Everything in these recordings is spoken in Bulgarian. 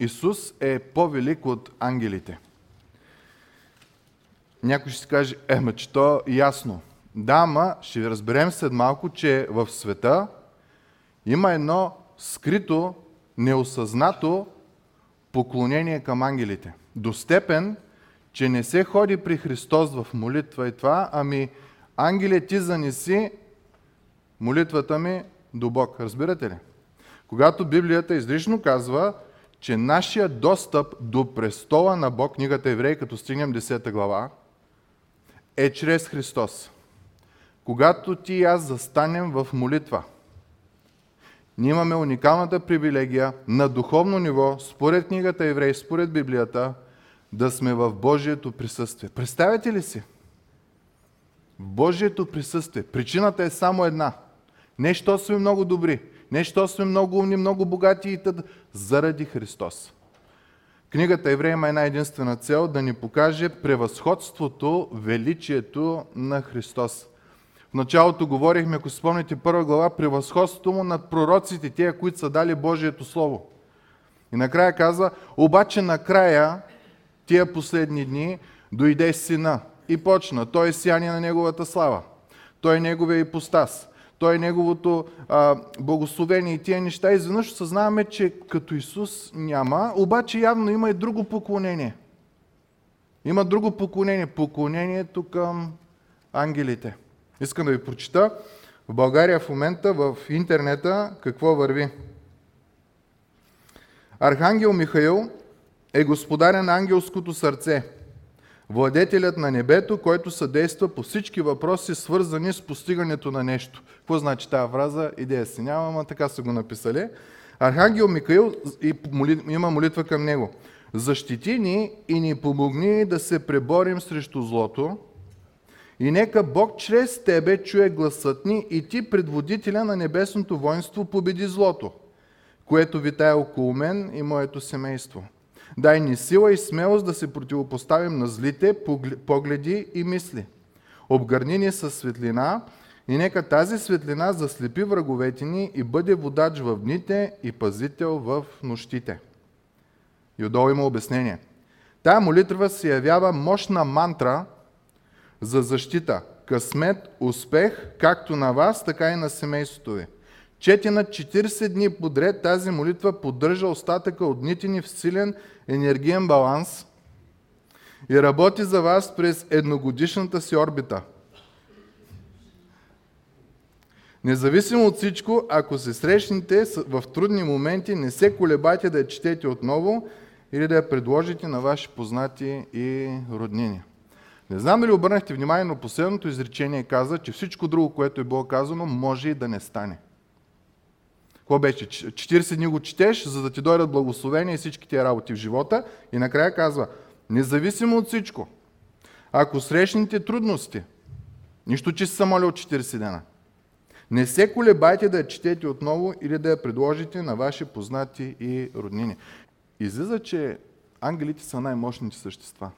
Исус е по-велик от ангелите. Някой ще си каже, е, ма че то е ясно. Да, ама ще разберем след малко, че в света има едно скрито, неосъзнато поклонение към ангелите. До степен, че не се ходи при Христос в молитва и това, ами ангеле ти занеси молитвата ми до Бог. Разбирате ли? Когато Библията изрично казва, че нашия достъп до престола на Бог, книгата Евреи, като стигнем 10 глава, е чрез Христос. Когато ти и аз застанем в молитва, ние имаме уникалната привилегия на духовно ниво, според книгата Еврей, според Библията, да сме в Божието присъствие. Представете ли си? В Божието присъствие. Причината е само една. Не, що сме много добри, не, що сме много умни, много богати и тъд, заради Христос. Книгата Еврея има една единствена цел да ни покаже превъзходството, величието на Христос. В началото говорихме, ако спомните първа глава, превъзходството му над пророците, тия, които са дали Божието Слово. И накрая казва, обаче накрая, тия последни дни, дойде сина и почна. Той е сияние на неговата слава. Той е неговия ипостас той е неговото а, благословение и тия неща. Изведнъж съзнаваме, че като Исус няма, обаче явно има и друго поклонение. Има друго поклонение. Поклонението към ангелите. Искам да ви прочита. В България в момента в интернета какво върви. Архангел Михаил е господарен на ангелското сърце – Владетелят на небето, който съдейства по всички въпроси, свързани с постигането на нещо. Какво значи тази фраза? Идея си няма, но така са го написали. Архангел Микаил има молитва към него. Защити ни и ни помогни да се преборим срещу злото. И нека Бог чрез тебе чуе гласът ни и ти, предводителя на небесното воинство, победи злото, което витая около мен и моето семейство. Дай ни сила и смелост да се противопоставим на злите погледи и мисли. Обгърни ни със светлина и нека тази светлина заслепи враговете ни и бъде водач в дните и пазител в нощите. И отдолу има обяснение. Тая молитва се явява мощна мантра за защита, късмет, успех, както на вас, така и на семейството ви. Чети на 40 дни подред тази молитва поддържа остатъка от дните ни в силен енергиен баланс и работи за вас през едногодишната си орбита. Независимо от всичко, ако се срещнете в трудни моменти, не се колебайте да я четете отново или да я предложите на ваши познати и роднини. Не знам дали обърнахте внимание, но последното изречение каза, че всичко друго, което е било казано, може и да не стане. Какво беше? 40 дни го четеш, за да ти дойдат благословения и всички тия работи в живота. И накрая казва, независимо от всичко, ако срещнете трудности, нищо, че си молил 40 дена, не се колебайте да я четете отново или да я предложите на ваши познати и роднини. Излиза, че ангелите са най-мощните същества.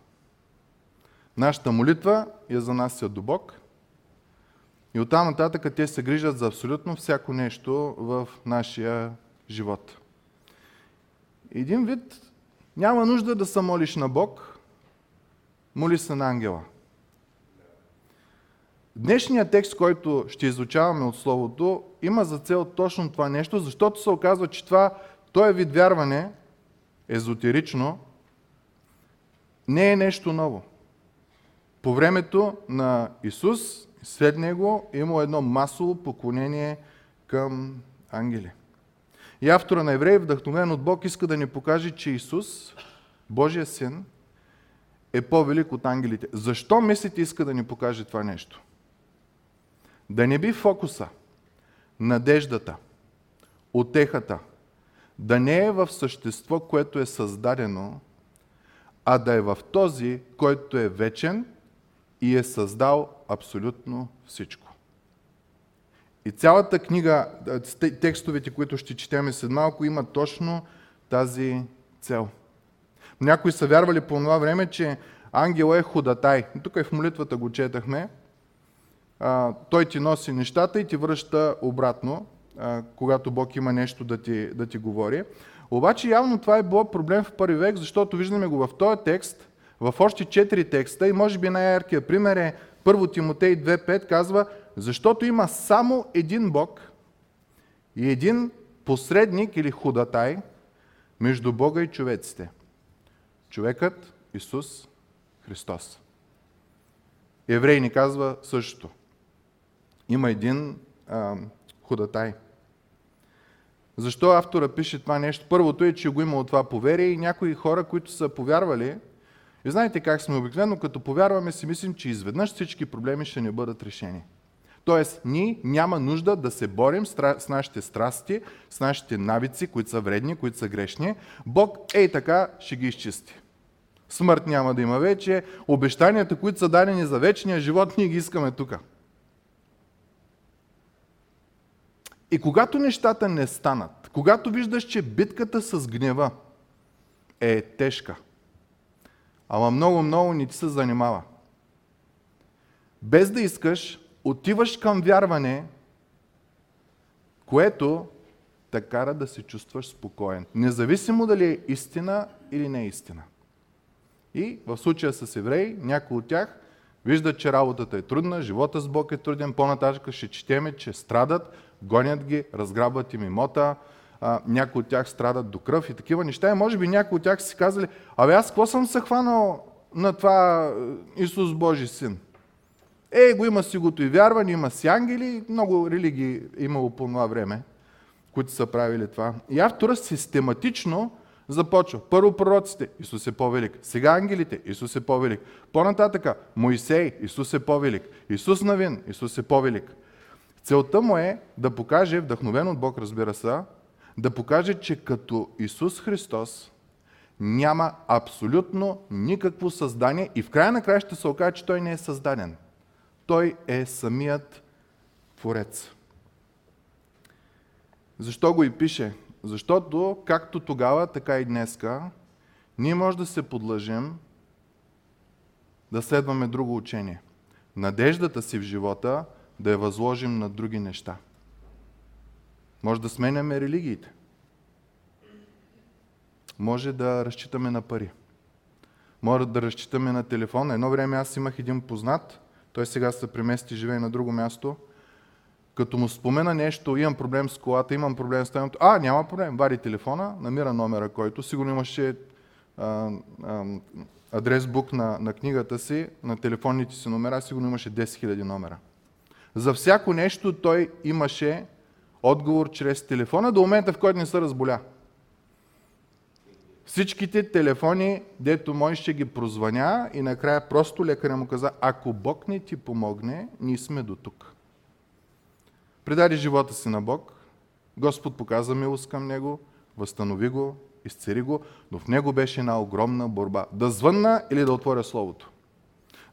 Нашата молитва я занася до Бог – и оттам нататък те се грижат за абсолютно всяко нещо в нашия живот. Един вид няма нужда да се молиш на Бог, моли се на ангела. Днешният текст, който ще изучаваме от Словото, има за цел точно това нещо, защото се оказва, че това, този вид вярване, езотерично, не е нещо ново. По времето на Исус след него има едно масово поклонение към ангели. И автора на Евреи, вдъхновен от Бог, иска да ни покаже, че Исус, Божия син, е по-велик от ангелите. Защо мислите иска да ни покаже това нещо? Да не би фокуса, надеждата, отехата, да не е в същество, което е създадено, а да е в този, който е вечен и е създал абсолютно всичко. И цялата книга, текстовете, които ще четеме след малко, имат точно тази цел. Някои са вярвали по това време, че ангел е ходатай. Тук и в молитвата го четахме. той ти носи нещата и ти връща обратно, когато Бог има нещо да ти, да ти говори. Обаче явно това е било проблем в първи век, защото виждаме го в този текст, в още четири текста и може би най-яркият пример е 1 Тимотей 2.5 казва, защото има само един Бог и един посредник или худатай между Бога и човеците. Човекът Исус Христос. Еврей ни казва същото. Има един а, худатай. Защо автора пише това нещо? Първото е, че го има от това поверие и някои хора, които са повярвали, и знаете как сме обикновено, като повярваме си мислим, че изведнъж всички проблеми ще ни бъдат решени. Тоест, ние няма нужда да се борим с нашите страсти, с нашите навици, които са вредни, които са грешни. Бог ей така ще ги изчисти. Смърт няма да има вече. Обещанията, които са дадени за вечния живот, ние ги искаме тук. И когато нещата не станат, когато виждаш, че битката с гнева е тежка, ама много-много не ти се занимава, без да искаш, отиваш към вярване, което те кара да се чувстваш спокоен. Независимо дали е истина или не е истина. И в случая с евреи, някои от тях виждат, че работата е трудна, живота с Бог е труден, по-нататък ще четеме, че страдат, гонят ги, разграбват им имота, а, някои от тях страдат до кръв и такива неща. И може би някои от тях си казали, абе аз какво съм се хванал на това е, Исус Божи син? Е, го има си гото и вярване, има си ангели, много религии имало по това време, които са правили това. И автора систематично започва. Първо пророците, Исус е по-велик. Сега ангелите, Исус е по-велик. По-нататъка, Моисей, Исус е по-велик. Исус Навин, Исус е по-велик. Целта му е да покаже, вдъхновен от Бог, разбира се, да покаже, че като Исус Христос няма абсолютно никакво създание и в края на края ще се окаже, че Той не е създаден. Той е самият Творец. Защо го и пише? Защото както тогава, така и днеска, ние може да се подлъжим да следваме друго учение. Надеждата си в живота да я възложим на други неща. Може да сменяме религиите. Може да разчитаме на пари. Може да разчитаме на телефон. Едно време аз имах един познат, той сега се премести, живее на друго място. Като му спомена нещо, имам проблем с колата, имам проблем с тъмното, а, няма проблем, вади телефона, намира номера, който сигурно имаше а, а, адрес бук на, на книгата си, на телефонните си номера, сигурно имаше 10 000 номера. За всяко нещо той имаше отговор чрез телефона до момента, в който не се разболя. Всичките телефони, дето мой ще ги прозвъня и накрая просто лекаря му каза, ако Бог не ти помогне, ние сме до тук. Предаде живота си на Бог, Господ показа милост към него, възстанови го, изцери го, но в него беше една огромна борба. Да звънна или да отворя Словото.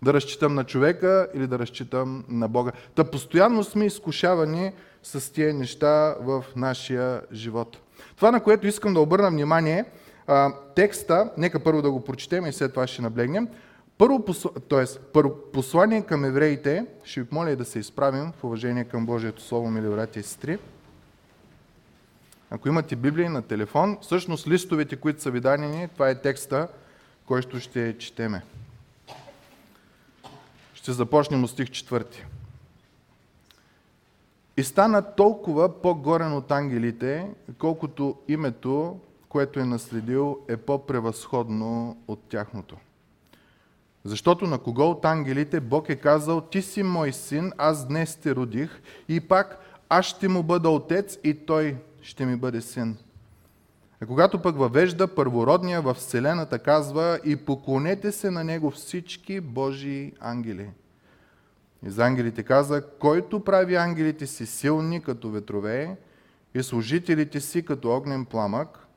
Да разчитам на човека или да разчитам на Бога. Та постоянно сме изкушавани с тия неща в нашия живот. Това, на което искам да обърна внимание, текста, нека първо да го прочетем и след това ще наблегнем. Първо, т.е. първо послание към евреите, ще ви моля да се изправим в уважение към Божието Слово, мили братя и сестри. Ако имате Библия на телефон, всъщност листовете, които са ви дадени, това е текста, който ще четеме. Ще започнем от стих 4. И стана толкова по-горен от ангелите, колкото името, което е наследил, е по-превъзходно от тяхното. Защото на кого от ангелите Бог е казал, ти си мой син, аз днес те родих и пак аз ще му бъда отец и той ще ми бъде син. Когато пък въвежда първородния в Вселената, казва и поклонете се на него всички Божии ангели. И за ангелите каза, който прави ангелите си силни като ветрове и служителите си като огнен пламък,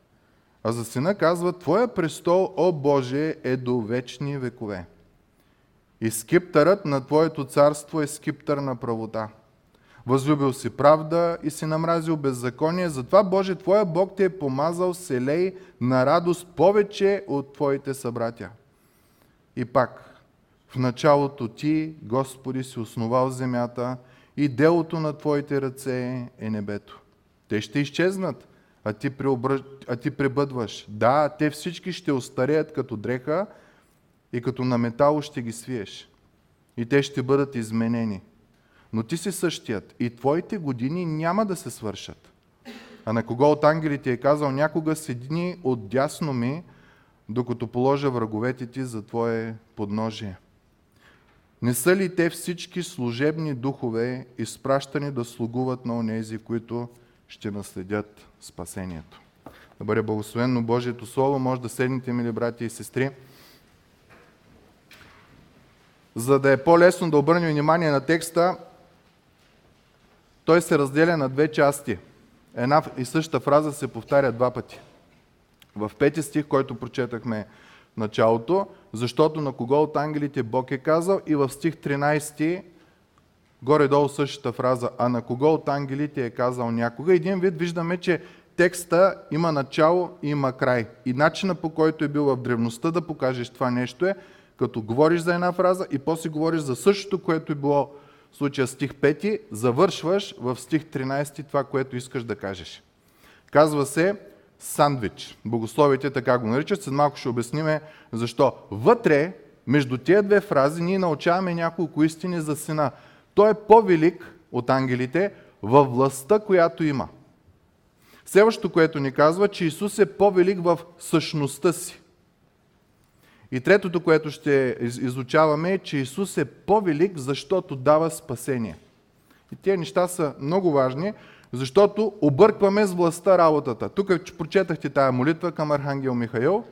а за сина казва, Твоя престол, о Боже, е до вечни векове. И скиптърът на Твоето царство е скиптър на правота. Възлюбил си правда и си намразил беззаконие, затова Боже, Твоя Бог те е помазал селей на радост повече от Твоите събратя. И пак, в началото Ти, Господи, си основал земята и делото на Твоите ръце е небето. Те ще изчезнат, а ти, преобръж... а ти пребъдваш. Да, те всички ще остареят като дреха и като на метало ще ги свиеш. И те ще бъдат изменени. Но ти си същият и твоите години няма да се свършат. А на кого от ангелите е казал, някога седни от дясно ми, докато положа враговете ти за твое подножие. Не са ли те всички служебни духове, изпращани да слугуват на онези, които ще наследят спасението? Да бъде благословено Божието Слово. Може да седнете, мили брати и сестри. За да е по-лесно да обърнем внимание на текста, той се разделя на две части. Една и съща фраза се повтаря два пъти. В пети стих, който прочетахме началото, защото на кого от ангелите Бог е казал и в стих 13 горе-долу същата фраза, а на кого от ангелите е казал някога. Един вид виждаме, че текста има начало и има край. И начина по който е бил в древността да покажеш това нещо е, като говориш за една фраза и после говориш за същото, което е било в случая стих 5, завършваш в стих 13 това, което искаш да кажеш. Казва се сандвич. Богословите така го наричат. След малко ще обясниме защо. Вътре, между тези две фрази, ние научаваме няколко истини за сина. Той е по-велик от ангелите във властта, която има. Следващото, което ни казва, че Исус е по-велик в същността си. И третото, което ще изучаваме е, че Исус е по-велик, защото дава спасение. И тези неща са много важни, защото объркваме с властта работата. Тук прочетахте тая молитва към Архангел Михаил.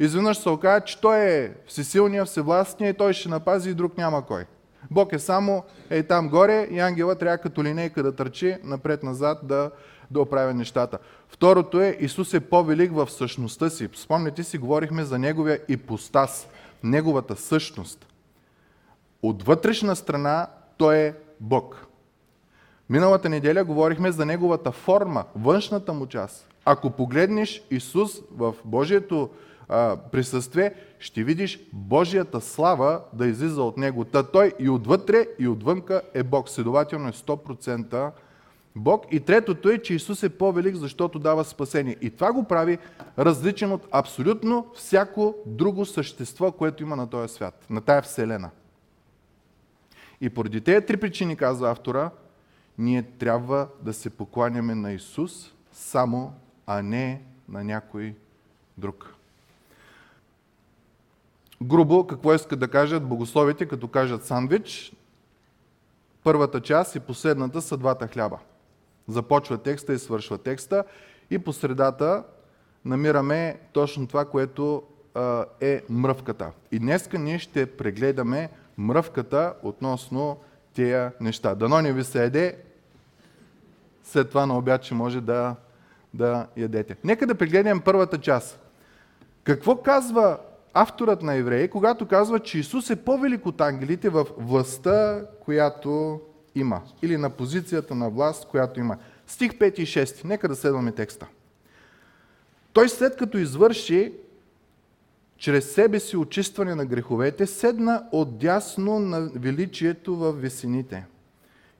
Изведнъж се оказа, че той е всесилния, всевластния и той ще напази и друг няма кой. Бог е само е там горе и ангела трябва като линейка да търчи напред-назад да, да оправя нещата. Второто е, Исус е по-велик в същността си. Спомняте си, говорихме за Неговия ипостас, Неговата същност. От вътрешна страна Той е Бог. Миналата неделя говорихме за Неговата форма, външната му част. Ако погледнеш Исус в Божието а, присъствие, ще видиш Божията слава да излиза от Него. Та Той и отвътре, и отвънка е Бог. Следователно е 100% Бог. И третото е, че Исус е по-велик, защото дава спасение. И това го прави различен от абсолютно всяко друго същество, което има на този свят, на тая вселена. И поради тези три причини, казва автора, ние трябва да се покланяме на Исус само, а не на някой друг. Грубо, какво искат да кажат богословите, като кажат сандвич? Първата част и последната са двата хляба. Започва текста и свършва текста. И по средата намираме точно това, което а, е мръвката. И днеска ние ще прегледаме мръвката относно тия неща. Дано не ви се еде, след това на обяд ще може да, да ядете. Нека да прегледнем първата част. Какво казва авторът на Евреи, когато казва, че Исус е по-велик от ангелите в властта, която има. Или на позицията на власт, която има. Стих 5 и 6. Нека да следваме текста. Той след като извърши чрез себе си очистване на греховете, седна отдясно на величието в весените.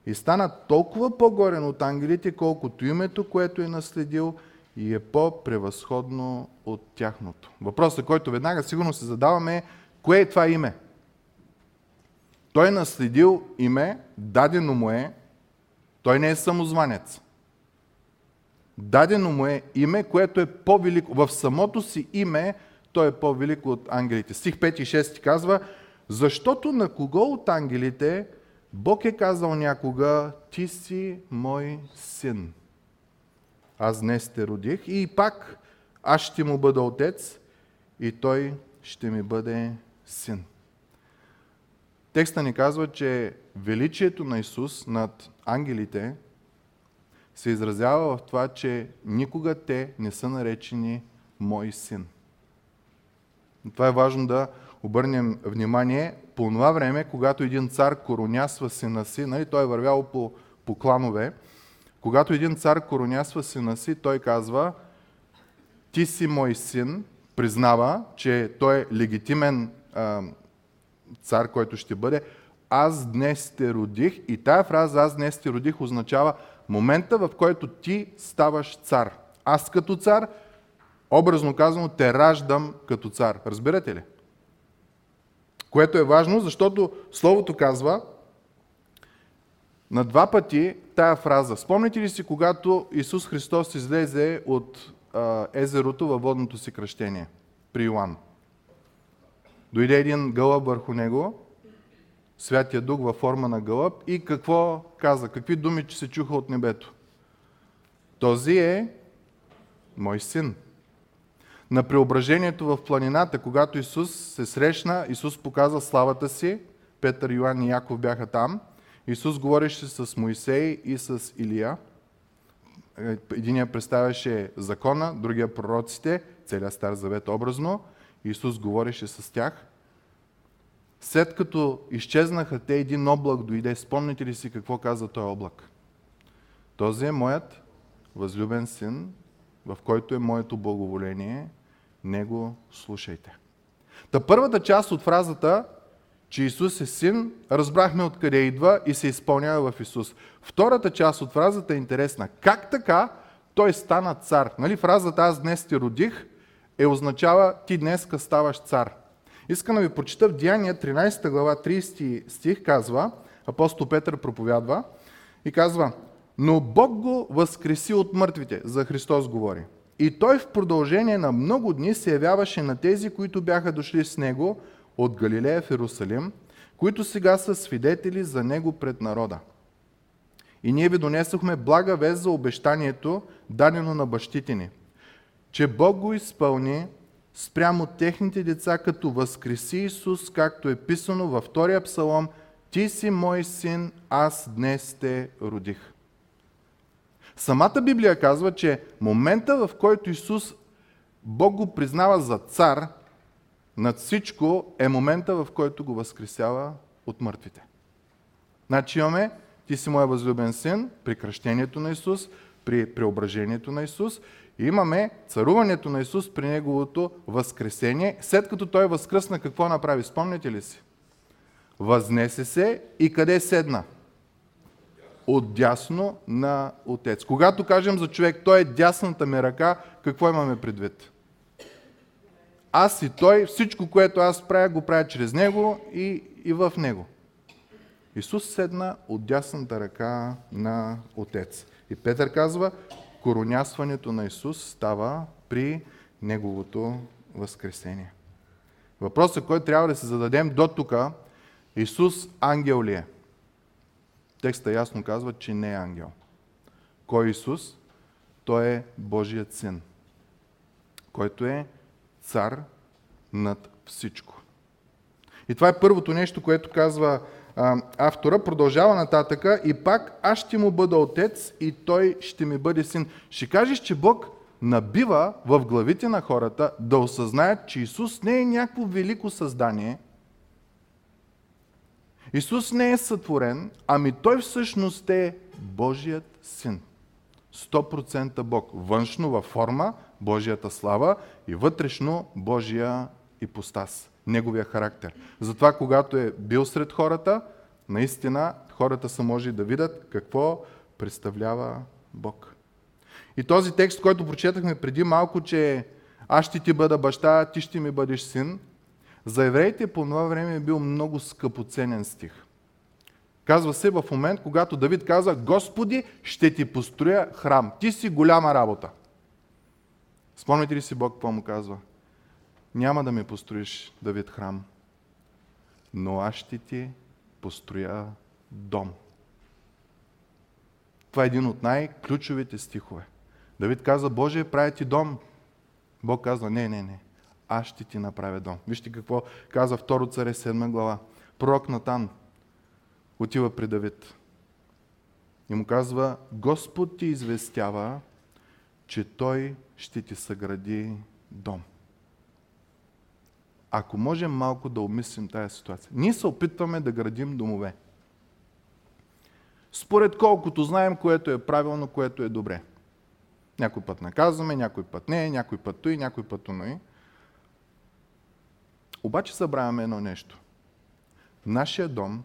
И стана толкова по-горен от ангелите, колкото името, което е наследил, и е по-превъзходно от тяхното. Въпросът, който веднага сигурно се задаваме е, кое е това име? Той е наследил име, дадено му е, той не е самозванец. Дадено му е име, което е по-велико. В самото си име той е по-велик от ангелите. Стих 5 и 6 казва, защото на кого от ангелите Бог е казал някога, ти си мой син. Аз днес те родих и пак аз ще му бъда отец и той ще ми бъде син. Текста ни казва, че величието на Исус над ангелите се изразява в това, че никога те не са наречени Мой син. Това е важно да обърнем внимание. По това време, когато един цар коронясва сина си, нали, той е вървял по, по кланове, когато един цар коронясва сина си, той казва, ти си мой син, признава, че той е легитимен а, цар, който ще бъде, аз днес те родих и тая фраза аз днес те родих означава момента, в който ти ставаш цар. Аз като цар, образно казано, те раждам като цар. Разбирате ли? Което е важно, защото Словото казва на два пъти тая фраза. Спомните ли си, когато Исус Христос излезе от а, езерото във водното си кръщение при Йоан? Дойде един гълъб върху него, Святия Дух във форма на гълъб и какво каза? Какви думи че се чуха от небето? Този е мой син. На преображението в планината, когато Исус се срещна, Исус показа славата си, Петър, Йоан и Яков бяха там. Исус говореше с Моисей и с Илия. Единия представяше закона, другия пророците, целият Стар Завет образно. Исус говореше с тях. След като изчезнаха те, един облак дойде. Спомните ли си какво каза този облак? Този е моят възлюбен син, в който е моето благоволение. Него слушайте. Та първата част от фразата, че Исус е син, разбрахме откъде идва и се изпълнява в Исус. Втората част от фразата е интересна. Как така той стана цар? Нали, фразата аз днес ти родих е означава ти днеска ставаш цар. Искам да ви прочита в Деяния 13 глава 30 стих казва, апостол Петър проповядва и казва, но Бог го възкреси от мъртвите, за Христос говори. И той в продължение на много дни се явяваше на тези, които бяха дошли с него от Галилея в Иерусалим, които сега са свидетели за него пред народа. И ние ви донесохме блага вест за обещанието, дадено на бащите ни, че Бог го изпълни спрямо техните деца, като възкреси Исус, както е писано във втория псалом, Ти си мой син, аз днес те родих. Самата Библия казва, че момента, в който Исус Бог го признава за цар над всичко, е момента, в който го възкресява от мъртвите. Значи имаме, ти си моя възлюбен син, при кръщението на Исус, при преображението на Исус имаме царуването на Исус при Неговото възкресение. След като Той възкръсна, какво направи? Спомняте ли си? Възнесе се и къде седна? Отдясно на Отец. Когато кажем за човек, той е дясната ми ръка, какво имаме предвид? Аз и той, всичко, което аз правя, го правя чрез Него и, и в Него. Исус седна от дясната ръка на Отец. И Петър казва, коронясването на Исус става при Неговото възкресение. Въпросът, който трябва да се зададем до тук, Исус ангел ли е? Текста ясно казва, че не е ангел. Кой е Исус? Той е Божият син, който е цар над всичко. И това е първото нещо, което казва автора. Продължава нататъка и пак аз ще му бъда отец и той ще ми бъде син. Ще кажеш, че Бог набива в главите на хората да осъзнаят, че Исус не е някакво велико създание. Исус не е сътворен, ами Той всъщност е Божият син. 100% Бог. Външно във форма Божията слава и вътрешно Божия ипостас неговия характер. Затова, когато е бил сред хората, наистина хората са може да видят какво представлява Бог. И този текст, който прочетахме преди малко, че аз ще ти бъда баща, ти ще ми бъдеш син, за евреите по това време е бил много скъпоценен стих. Казва се в момент, когато Давид каза, Господи, ще ти построя храм. Ти си голяма работа. Спомните ли си Бог какво му казва? Няма да ми построиш, Давид, храм, но аз ще ти построя дом. Това е един от най-ключовите стихове. Давид каза, Боже, прави ти дом. Бог казва, не, не, не, аз ще ти направя дом. Вижте какво каза 2 царе 7 глава. Пророк Натан отива при Давид и му казва, Господ ти известява, че той ще ти съгради дом ако можем малко да обмислим тази ситуация. Ние се опитваме да градим домове. Според колкото знаем, което е правилно, което е добре. Някой път наказваме, някой път не, някой път той, някой път оной. Обаче събравяме едно нещо. Нашия дом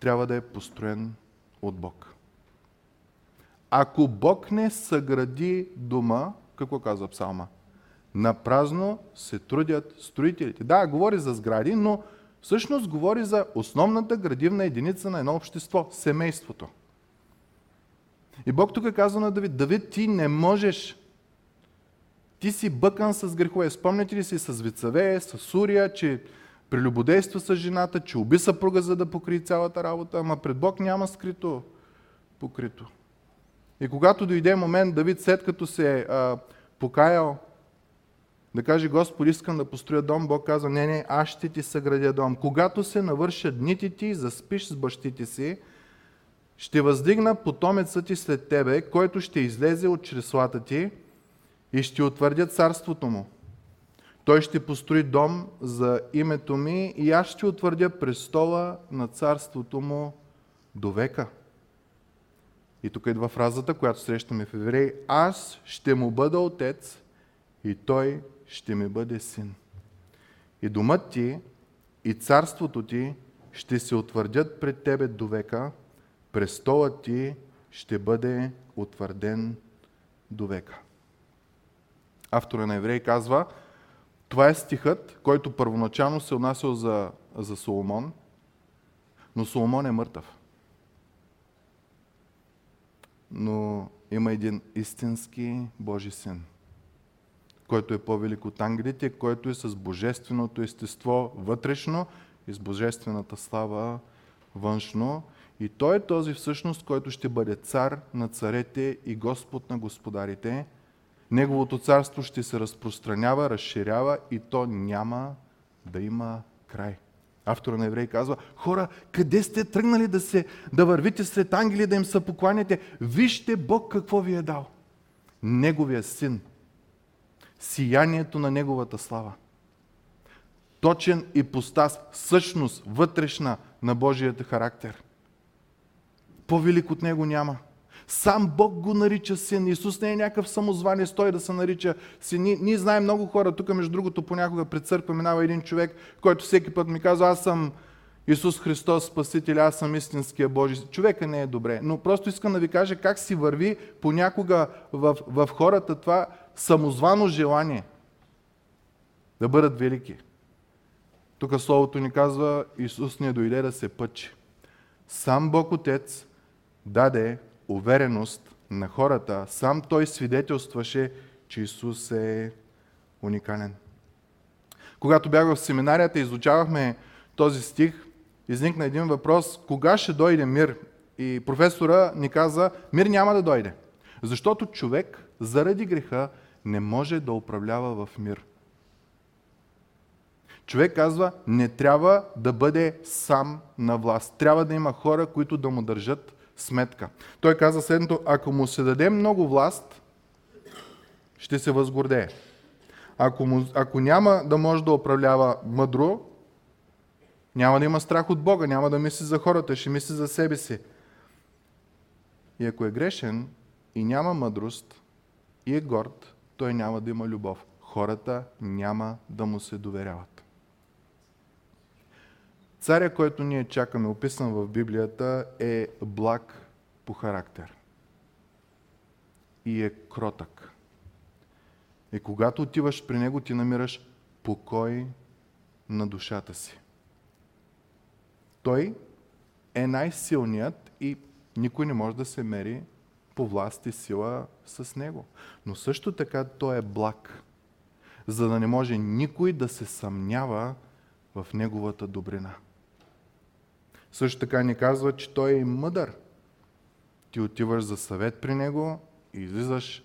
трябва да е построен от Бог. ако Бог не съгради дома, какво казва псалма? На празно се трудят строителите. Да, говори за сгради, но всъщност говори за основната градивна единица на едно общество – семейството. И Бог тук казва на Давид, Давид, ти не можеш ти си бъкан с грехове. Спомняте ли си с Вицаве, с Сурия, че прелюбодейства с жената, че уби съпруга, за да покри цялата работа, ама пред Бог няма скрито покрито. И когато дойде момент, Давид, след като се е покаял, да каже, Господи, искам да построя дом, Бог казва, не, не, аз ще ти съградя дом. Когато се навършат дните ти и заспиш с бащите си, ще въздигна потомецът ти след тебе, който ще излезе от чреслата ти и ще утвърдя царството му. Той ще построи дом за името ми и аз ще утвърдя престола на царството му до века. И тук идва фразата, която срещаме в Евреи. Аз ще му бъда отец и той ще ми бъде син. И домът ти и царството ти ще се утвърдят пред тебе до века, престолът ти ще бъде утвърден до века. Автора на Евреи казва, това е стихът, който първоначално се отнасял за, за Соломон, но Соломон е мъртъв. Но има един истински Божи син, който е по-велик от ангелите, който е с божественото естество вътрешно и с божествената слава външно. И той е този всъщност, който ще бъде цар на царете и Господ на господарите – Неговото царство ще се разпространява, разширява и то няма да има край. Автора на Еврей казва, хора, къде сте тръгнали да, се, да вървите сред ангели, да им се покланяте? Вижте Бог какво ви е дал. Неговия син. Сиянието на Неговата слава. Точен и постас, същност, вътрешна на Божията характер. По-велик от Него няма. Сам Бог го нарича син. Исус не е някакъв самозвание, той да се нарича син. Ние, ние знаем много хора. Тук, между другото, понякога пред църква минава един човек, който всеки път ми казва, аз съм Исус Христос Спасител, аз съм истинския Божий. Човека не е добре. Но просто искам да ви кажа как си върви понякога в, в хората това самозвано желание да бъдат велики. Тук Словото ни казва, Исус не дойде да се пъчи. Сам Бог Отец даде увереност на хората, сам той свидетелстваше, че Исус е уникален. Когато бях в семинарията и изучавахме този стих, изникна един въпрос, кога ще дойде мир? И професора ни каза, мир няма да дойде. Защото човек заради греха не може да управлява в мир. Човек казва, не трябва да бъде сам на власт. Трябва да има хора, които да му държат сметка. Той каза следното, ако му се даде много власт, ще се възгордее. Ако, му, ако няма да може да управлява мъдро, няма да има страх от Бога, няма да мисли за хората, ще мисли за себе си. И ако е грешен и няма мъдрост и е горд, той няма да има любов. Хората няма да му се доверяват. Царя, който ние чакаме, описан в Библията, е благ по характер. И е кротък. И когато отиваш при него, ти намираш покой на душата си. Той е най-силният и никой не може да се мери по власт и сила с него. Но също така той е благ, за да не може никой да се съмнява в неговата добрина. Също така ни казва, че той е мъдър. Ти отиваш за съвет при него и излизаш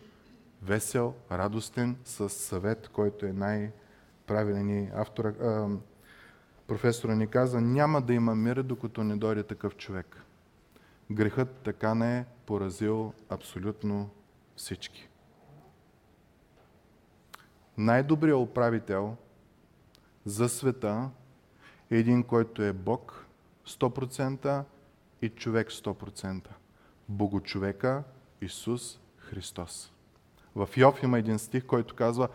весел, радостен с съвет, който е най-правилен. Автора, а, професора ни каза, няма да има мир, докато не дойде такъв човек. Грехът така не е поразил абсолютно всички. Най-добрият управител за света е един, който е Бог, 100% и човек 100%. Богочовека Исус Христос. В Йов има един стих, който казва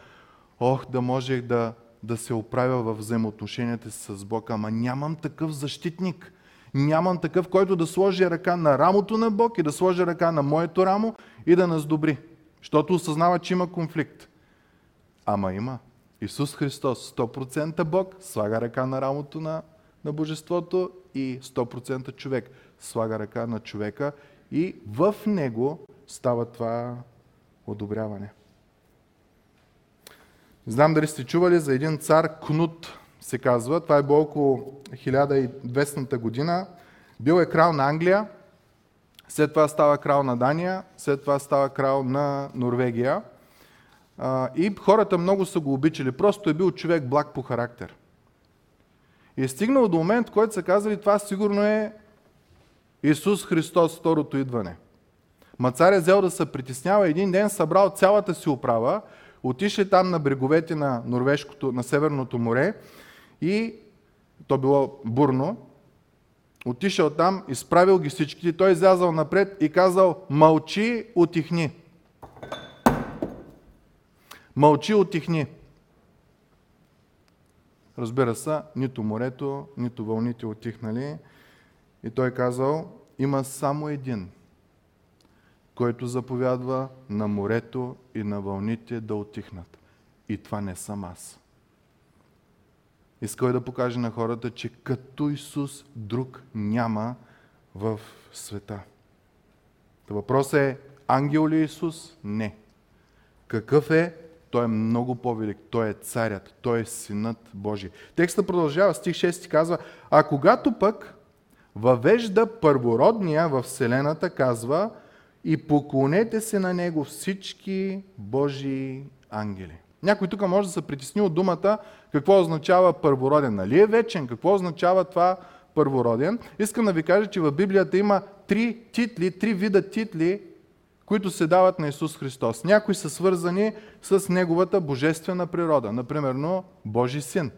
Ох, да можех да, да се оправя в взаимоотношенията си с Бог, ама нямам такъв защитник. Нямам такъв, който да сложи ръка на рамото на Бог и да сложи ръка на моето рамо и да нас добри. Защото осъзнава, че има конфликт. Ама има. Исус Христос, 100% Бог, слага ръка на рамото на, на Божеството и 100% човек. Слага ръка на човека и в него става това одобряване. Знам дали сте чували за един цар Кнут, се казва. Това е било около 1200 година. Бил е крал на Англия, след това става крал на Дания, след това става крал на Норвегия. И хората много са го обичали. Просто е бил човек благ по характер. И е стигнал до момент, който са казали, това сигурно е Исус Христос, второто идване. Ма цар е взел да се притеснява. Един ден събрал цялата си управа, отишли там на бреговете на Норвежкото, на Северното море и то било бурно. Отишъл там, изправил ги всички, той излязал напред и казал, мълчи, отихни. Мълчи, отихни. Разбира се, нито морето, нито вълните отихнали. И той казал, има само един, който заповядва на морето и на вълните да отихнат. И това не съм аз. Искал е да покаже на хората, че като Исус друг няма в света. въпросът е, ангел ли е Исус? Не. Какъв е? Той е много по-велик. Той е царят. Той е синът Божий. Текстът продължава. Стих 6 казва, а когато пък въвежда първородния в Вселената, казва, и поклонете се на него всички Божии ангели. Някой тук може да се притесни от думата какво означава първороден. Нали е вечен? Какво означава това първороден? Искам да ви кажа, че в Библията има три титли, три вида титли, които се дават на Исус Христос. Някои са свързани с Неговата божествена природа. Например, Божи син.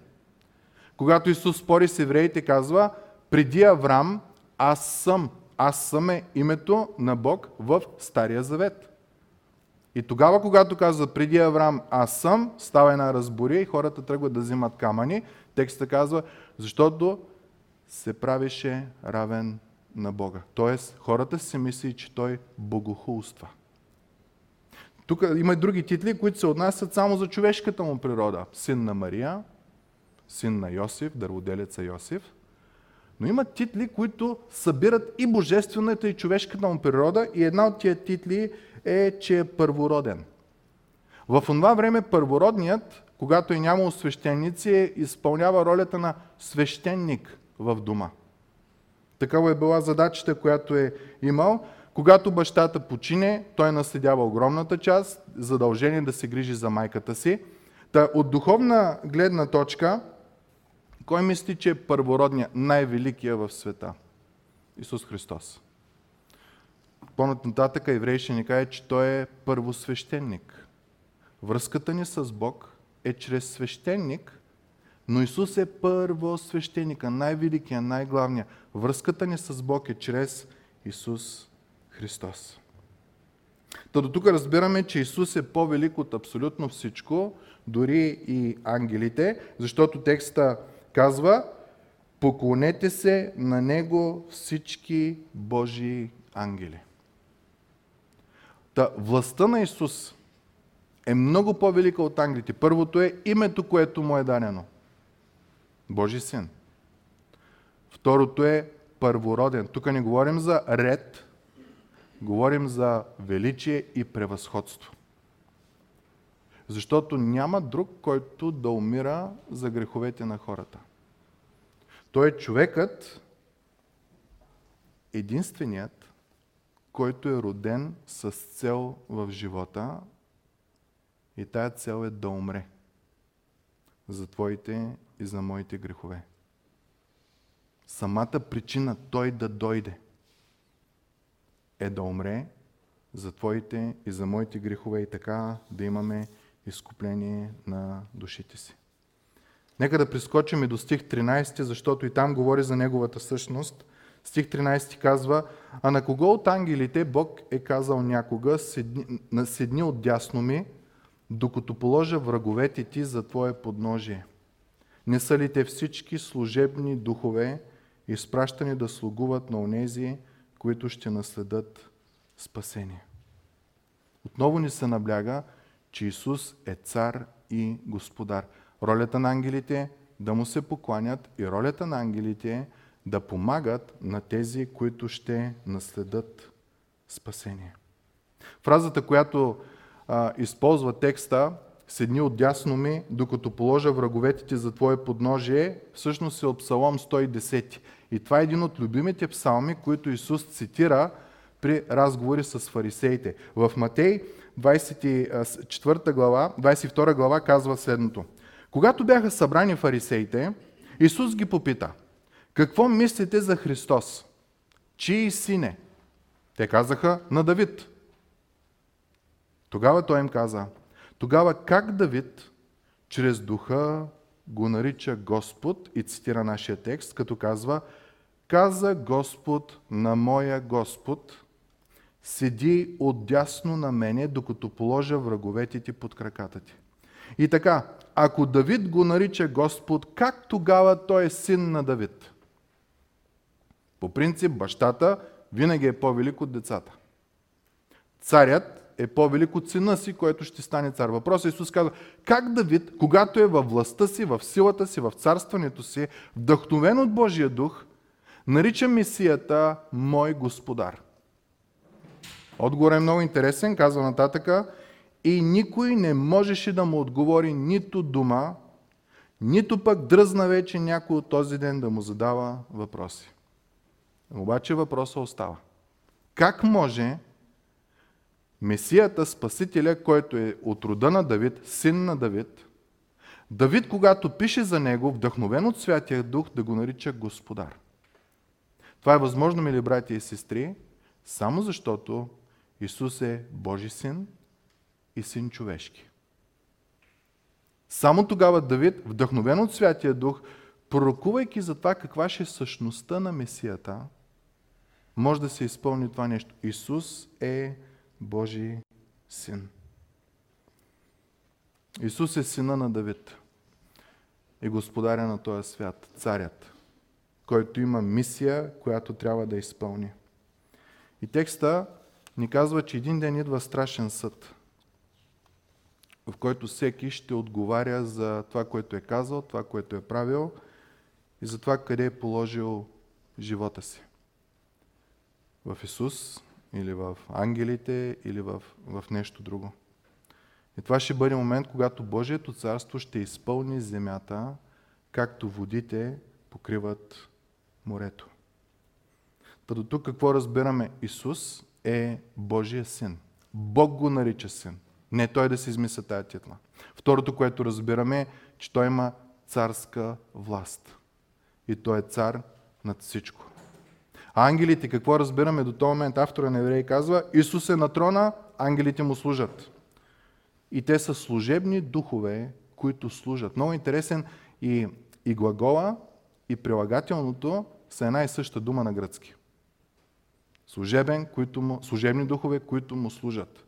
Когато Исус спори с евреите, казва, преди Авраам аз съм. Аз съм е името на Бог в Стария Завет. И тогава, когато казва преди Авраам аз съм, става една разбория и хората тръгват да взимат камъни. Текстът казва, защото се правише равен на Бога. Тоест, хората си мисли, че той богохулства. Тук има и други титли, които се отнасят само за човешката му природа. Син на Мария, син на Йосиф, дърводелеца Йосиф. Но има титли, които събират и божествената и човешката му природа и една от тия титли е, че е първороден. В това време първородният, когато е нямало свещеници, изпълнява ролята на свещеник в дома. Такава е била задачата, която е имал. Когато бащата почине, той наследява огромната част, задължение да се грижи за майката си. Та, от духовна гледна точка, кой мисли, че е първородният, най-великия в света? Исус Христос. По-нататък евреи ще ни каже, че той е първосвещеник. Връзката ни с Бог е чрез свещеник, но Исус е първосвещеника, най-великия, най-главния. Връзката ни с Бог е чрез Исус Христос. Та до тук разбираме, че Исус е по-велик от абсолютно всичко, дори и ангелите, защото текста казва, поклонете се на Него всички Божии ангели. Та властта на Исус е много по-велика от ангелите. Първото е името, което му е дадено. Божи син. Второто е първороден. Тук не говорим за ред, говорим за величие и превъзходство. Защото няма друг, който да умира за греховете на хората. Той е човекът, единственият, който е роден с цел в живота и тая цел е да умре за твоите и за моите грехове. Самата причина той да дойде е да умре за твоите и за моите грехове и така да имаме изкупление на душите си. Нека да прескочим и до стих 13, защото и там говори за неговата същност. Стих 13 казва, а на кого от ангелите Бог е казал някога, седни, от дясно ми, докато положа враговете ти за твое подножие. Не са ли те всички служебни духове изпращани да слугуват на онези, които ще наследат спасение. Отново ни се набляга, че Исус е цар и господар. Ролята на ангелите е да му се покланят и ролята на ангелите е да помагат на тези, които ще наследат спасение. Фразата, която а, използва текста, седни от дясно ми, докато положа враговете ти за твое подножие, всъщност е от Псалом 110. И това е един от любимите псалми, които Исус цитира при разговори с фарисеите. В Матей 24 глава, 22 глава казва следното. Когато бяха събрани фарисеите, Исус ги попита, какво мислите за Христос? Чии сине? Те казаха на Давид. Тогава той им каза, тогава как Давид чрез духа го нарича Господ и цитира нашия текст, като казва, каза Господ на моя Господ, седи отдясно на мене, докато положа враговете ти под краката ти. И така, ако Давид го нарича Господ, как тогава той е син на Давид? По принцип, бащата винаги е по-велик от децата. Царят е по-велик от сина си, който ще стане цар. Въпросът Исус казва, как Давид, когато е във властта си, в силата си, в царстването си, вдъхновен от Божия дух, нарича Месията мой господар. Отговор е много интересен, казва нататъка, и никой не можеше да му отговори нито дума, нито пък дръзна вече някой от този ден да му задава въпроси. Обаче въпросът остава. Как може Месията, Спасителя, който е от рода на Давид, син на Давид, Давид, когато пише за него, вдъхновен от Святия Дух, да го нарича Господар. Това е възможно, мили братя и сестри, само защото Исус е Божи син и син човешки. Само тогава Давид, вдъхновен от Святия Дух, пророкувайки за това каква ще е същността на Месията, може да се изпълни това нещо. Исус е Божий син. Исус е сина на Давид и господаря на този свят, царят, който има мисия, която трябва да изпълни. И текста ни казва, че един ден идва страшен съд, в който всеки ще отговаря за това, което е казал, това, което е правил и за това, къде е положил живота си. В Исус или в ангелите или в, в нещо друго. И това ще бъде момент, когато Божието царство ще изпълни земята, както водите покриват морето. Та до тук какво разбираме? Исус е Божия син. Бог го нарича син. Не той да се измисля тая титла. Второто, което разбираме е, че той има царска власт. И той е цар над всичко. Ангелите, какво разбираме до този момент? Автора на Евреи казва, Исус е на трона, ангелите му служат. И те са служебни духове, които служат. Много интересен и, и глагола, и прилагателното са една и съща дума на гръцки. Служебен, които му, служебни духове, които му служат.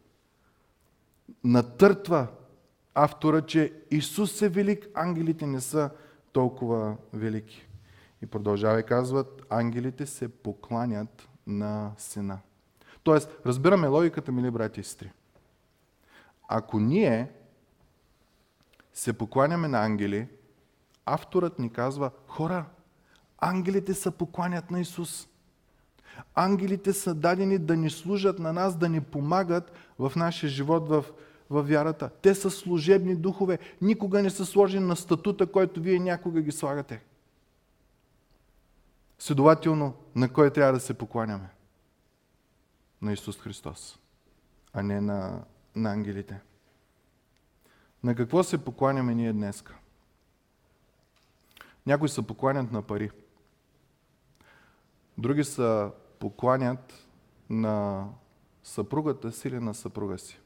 Натъртва автора, че Исус е велик, ангелите не са толкова велики. И продължава и казват, ангелите се покланят на сина. Тоест, разбираме логиката, мили брати и сестри. Ако ние се покланяме на ангели, авторът ни казва, хора, ангелите се покланят на Исус. Ангелите са дадени да ни служат на нас, да ни помагат в нашия живот, в, в вярата. Те са служебни духове. Никога не са сложени на статута, който вие някога ги слагате. Следователно, на кой трябва да се покланяме? На Исус Христос, а не на, на ангелите. На какво се покланяме ние днеска? Някои се покланят на пари. Други са покланят на съпругата си или на съпруга си.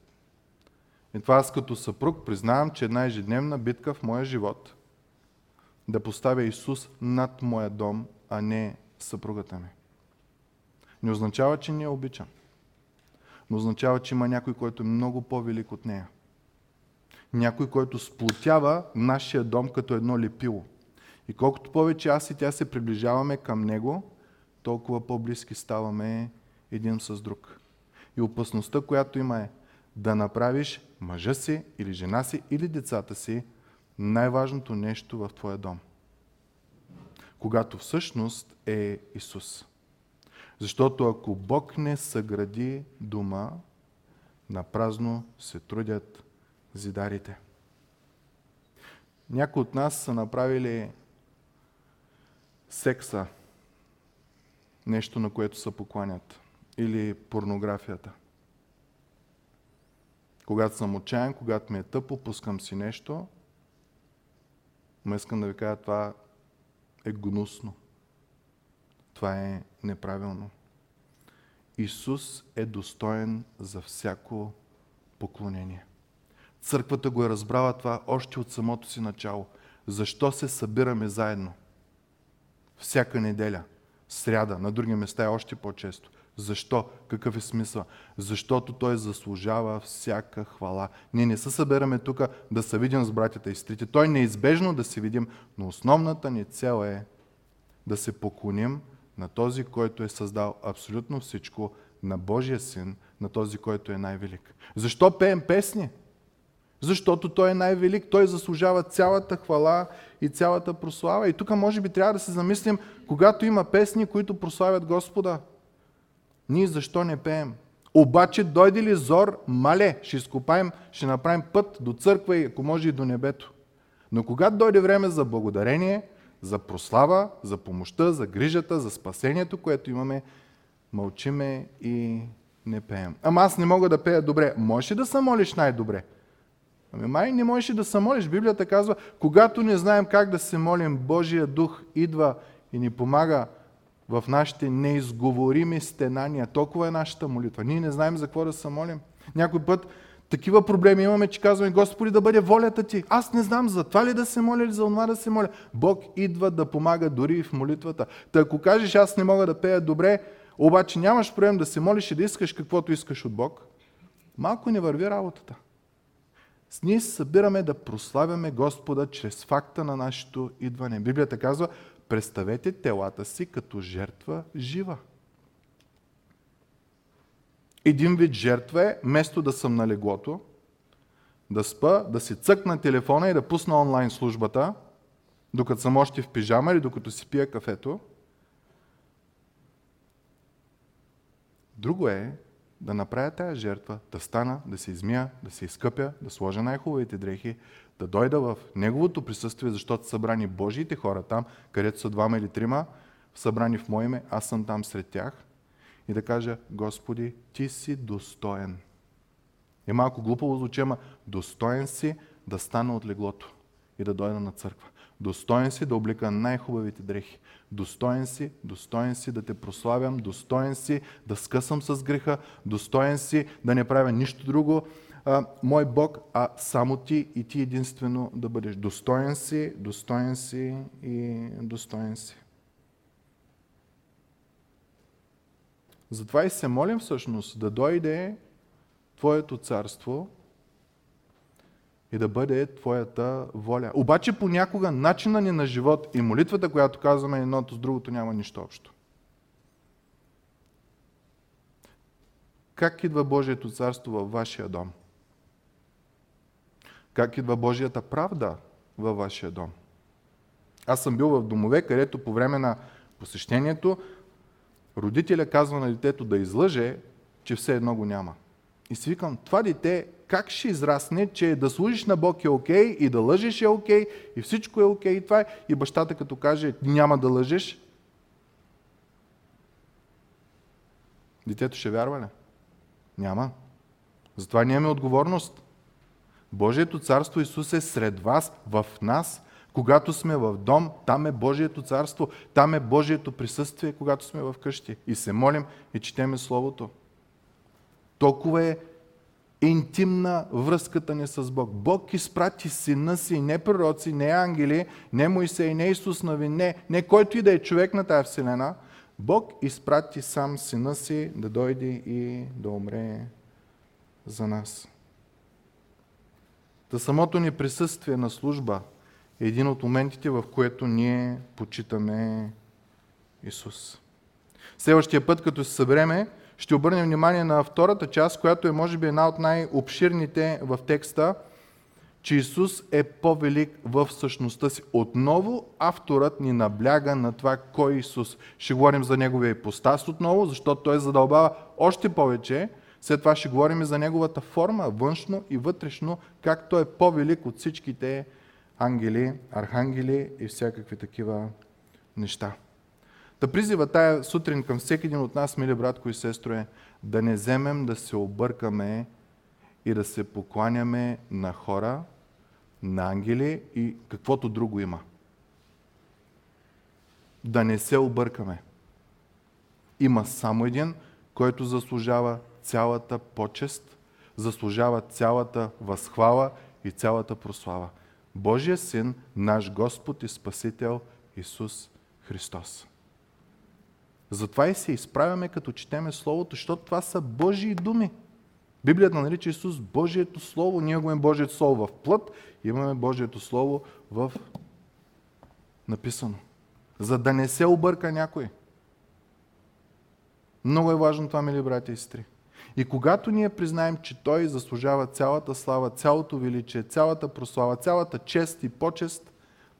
И това аз като съпруг признавам, че една ежедневна битка в моя живот да поставя Исус над моя дом, а не съпругата ми. Не означава, че не я обичам. Но означава, че има някой, който е много по-велик от нея. Някой, който сплотява нашия дом като едно лепило. И колкото повече аз и тя се приближаваме към Него, толкова по-близки ставаме един с друг. И опасността, която има е да направиш мъжа си или жена си или децата си най-важното нещо в твоя дом. Когато всъщност е Исус. Защото ако Бог не съгради дома, на празно се трудят зидарите. Някои от нас са направили секса нещо, на което се покланят. Или порнографията. Когато съм отчаян, когато ми е тъпо, пускам си нещо, но искам да ви кажа, това е гнусно. Това е неправилно. Исус е достоен за всяко поклонение. Църквата го е разбрала това още от самото си начало. Защо се събираме заедно? Всяка неделя, сряда, на други места е още по-често. Защо? Какъв е смисъл? Защото той заслужава всяка хвала. Ние не се събираме тук да се видим с братята и сестрите. Той неизбежно да се видим, но основната ни цел е да се поклоним на този, който е създал абсолютно всичко, на Божия син, на този, който е най-велик. Защо пеем песни? Защото Той е най-велик, Той заслужава цялата хвала и цялата прослава. И тук може би трябва да се замислим, когато има песни, които прославят Господа, ние защо не пеем? Обаче дойде ли зор, мале, ще изкопаем, ще направим път до църква и ако може и до небето. Но когато дойде време за благодарение, за прослава, за помощта, за грижата, за спасението, което имаме, мълчиме и не пеем. Ама аз не мога да пея добре. Можеш ли да се молиш най-добре? Ами май не можеш да се молиш. Библията казва, когато не знаем как да се молим, Божия дух идва и ни помага в нашите неизговорими стенания. Толкова е нашата молитва. Ние не знаем за какво да се молим. Някой път такива проблеми имаме, че казваме, Господи, да бъде волята ти. Аз не знам за това ли да се моля или за това да се моля. Бог идва да помага дори и в молитвата. Та ако кажеш, аз не мога да пея добре, обаче нямаш проблем да се молиш и да искаш каквото искаш от Бог, малко не върви работата. С ние се събираме да прославяме Господа чрез факта на нашето идване. Библията казва, представете телата си като жертва жива. Един вид жертва е, вместо да съм на леглото, да спа, да си цъкна телефона и да пусна онлайн службата, докато съм още в пижама или докато си пия кафето. Друго е да направя тази жертва, да стана, да се измия, да се изкъпя, да сложа най-хубавите дрехи, да дойда в Неговото присъствие, защото са събрани Божиите хора там, където са двама или трима, събрани в Мое име, аз съм там сред тях, и да кажа, Господи, Ти си достоен. Е малко глупаво звучи, ама достоен си да стана от леглото и да дойда на църква. Достоен си да облика най-хубавите дрехи. Достоен си, достоен си да те прославям, достоен си да скъсам с греха, достоен си да не правя нищо друго, а, мой Бог, а само ти и ти единствено да бъдеш. Достоен си, достоен си и достоен си. Затова и се молим всъщност да дойде Твоето царство и да бъде Твоята воля. Обаче понякога начина ни на живот и молитвата, която казваме едното с другото, няма нищо общо. Как идва Божието царство във вашия дом? Как идва Божията правда във вашия дом? Аз съм бил в домове, където по време на посещението родителя казва на детето да излъже, че все едно го няма. И си викам, това дете как ще израсне, че да служиш на Бог е окей и да лъжеш е окей и всичко е окей и това е. И бащата като каже, няма да лъжеш, детето ще вярва ли? Няма. Затова ние имаме отговорност. Божието царство Исус е сред вас, в нас. Когато сме в дом, там е Божието царство, там е Божието присъствие, когато сме в къщи. И се молим и четеме Словото. Толкова е интимна връзката ни с Бог. Бог изпрати сина си, не пророци, не ангели, не Моисей, не Исус Нави, не, не който и да е човек на тази вселена. Бог изпрати сам сина си да дойде и да умре за нас. Та самото ни присъствие на служба е един от моментите, в което ние почитаме Исус. Следващия път, като се събереме, ще обърнем внимание на втората част, която е може би една от най-обширните в текста, че Исус е по-велик в същността си. Отново авторът ни набляга на това кой е Исус. Ще говорим за неговия ипостас отново, защото той задълбава още повече. След това ще говорим за неговата форма, външно и вътрешно, как той е по-велик от всичките ангели, архангели и всякакви такива неща. Да призива тая сутрин към всеки един от нас, мили братко и сестро, е да не вземем да се объркаме и да се покланяме на хора, на ангели и каквото друго има. Да не се объркаме. Има само един, който заслужава цялата почест, заслужава цялата възхвала и цялата прослава. Божия син, наш Господ и Спасител Исус Христос. Затова и се изправяме като четеме Словото, защото това са Божии думи. Библията нарича Исус Божието Слово. Ние имаме Божието Слово в плът, имаме Божието Слово в написано. За да не се обърка някой. Много е важно това, мили брати и сестри. И когато ние признаем, че Той заслужава цялата слава, цялото величие, цялата прослава, цялата чест и почест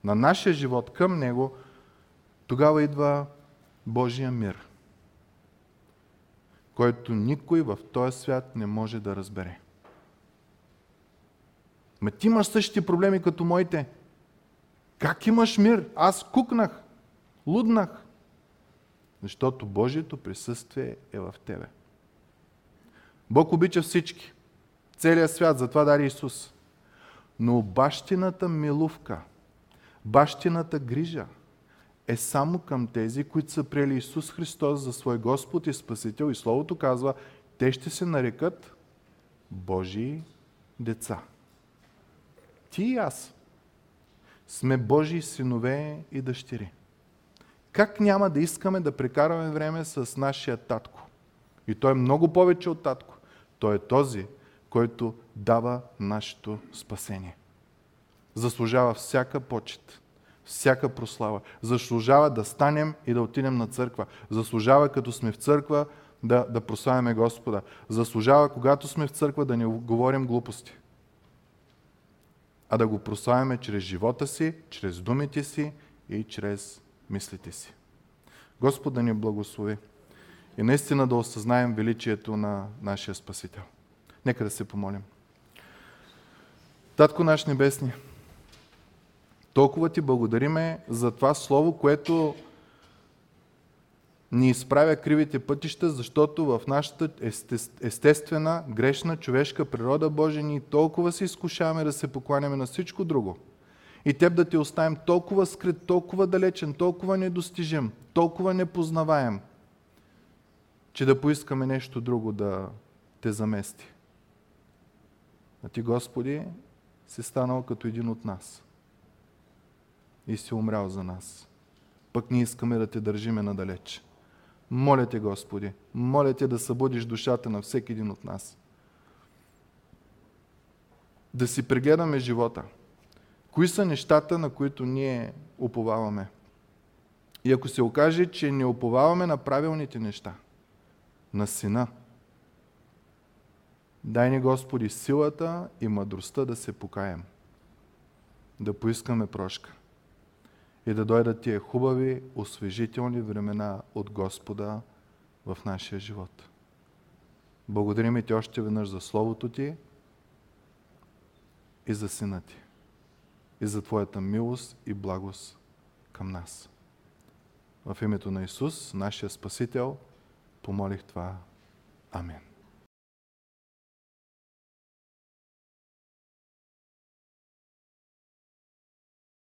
на нашия живот към Него, тогава идва Божия мир, който никой в този свят не може да разбере. Ме ти имаш същите проблеми като моите. Как имаш мир? Аз кукнах, луднах. Защото Божието присъствие е в тебе. Бог обича всички. Целият свят, затова дари Исус. Но бащината милувка, бащината грижа е само към тези, които са приели Исус Христос за свой Господ и Спасител. И Словото казва, те ще се нарекат Божии деца. Ти и аз сме Божии синове и дъщери. Как няма да искаме да прекараме време с нашия татко? И той е много повече от татко. Той е този, който дава нашето спасение. Заслужава всяка почет, всяка прослава. Заслужава да станем и да отидем на църква. Заслужава, като сме в църква, да, да прославяме Господа. Заслужава, когато сме в църква, да не говорим глупости, а да го прославяме чрез живота си, чрез думите си и чрез мислите си. Господ да ни благослови и наистина да осъзнаем величието на нашия Спасител. Нека да се помолим. Татко наш Небесни, толкова ти благодариме за това Слово, което ни изправя кривите пътища, защото в нашата естествена, грешна, човешка природа, Боже, ни толкова се изкушаваме да се покланяме на всичко друго. И Теб да ти оставим толкова скрит, толкова далечен, толкова недостижим, толкова непознаваем – че да поискаме нещо друго да те замести. А ти, Господи, си станал като един от нас и си умрял за нас. Пък ние искаме да те държиме надалеч. Моля те, Господи, моля те да събудиш душата на всеки един от нас. Да си прегледаме живота. Кои са нещата, на които ние уповаваме? И ако се окаже, че не уповаваме на правилните неща – на Сина. Дай ни, Господи, силата и мъдростта да се покаем, да поискаме прошка и да дойдат тия хубави, освежителни времена от Господа в нашия живот. Благодарим Ти още веднъж за Словото Ти и за Сина Ти и за Твоята милост и благост към нас. В името на Исус, нашия Спасител, помолих това. Амин.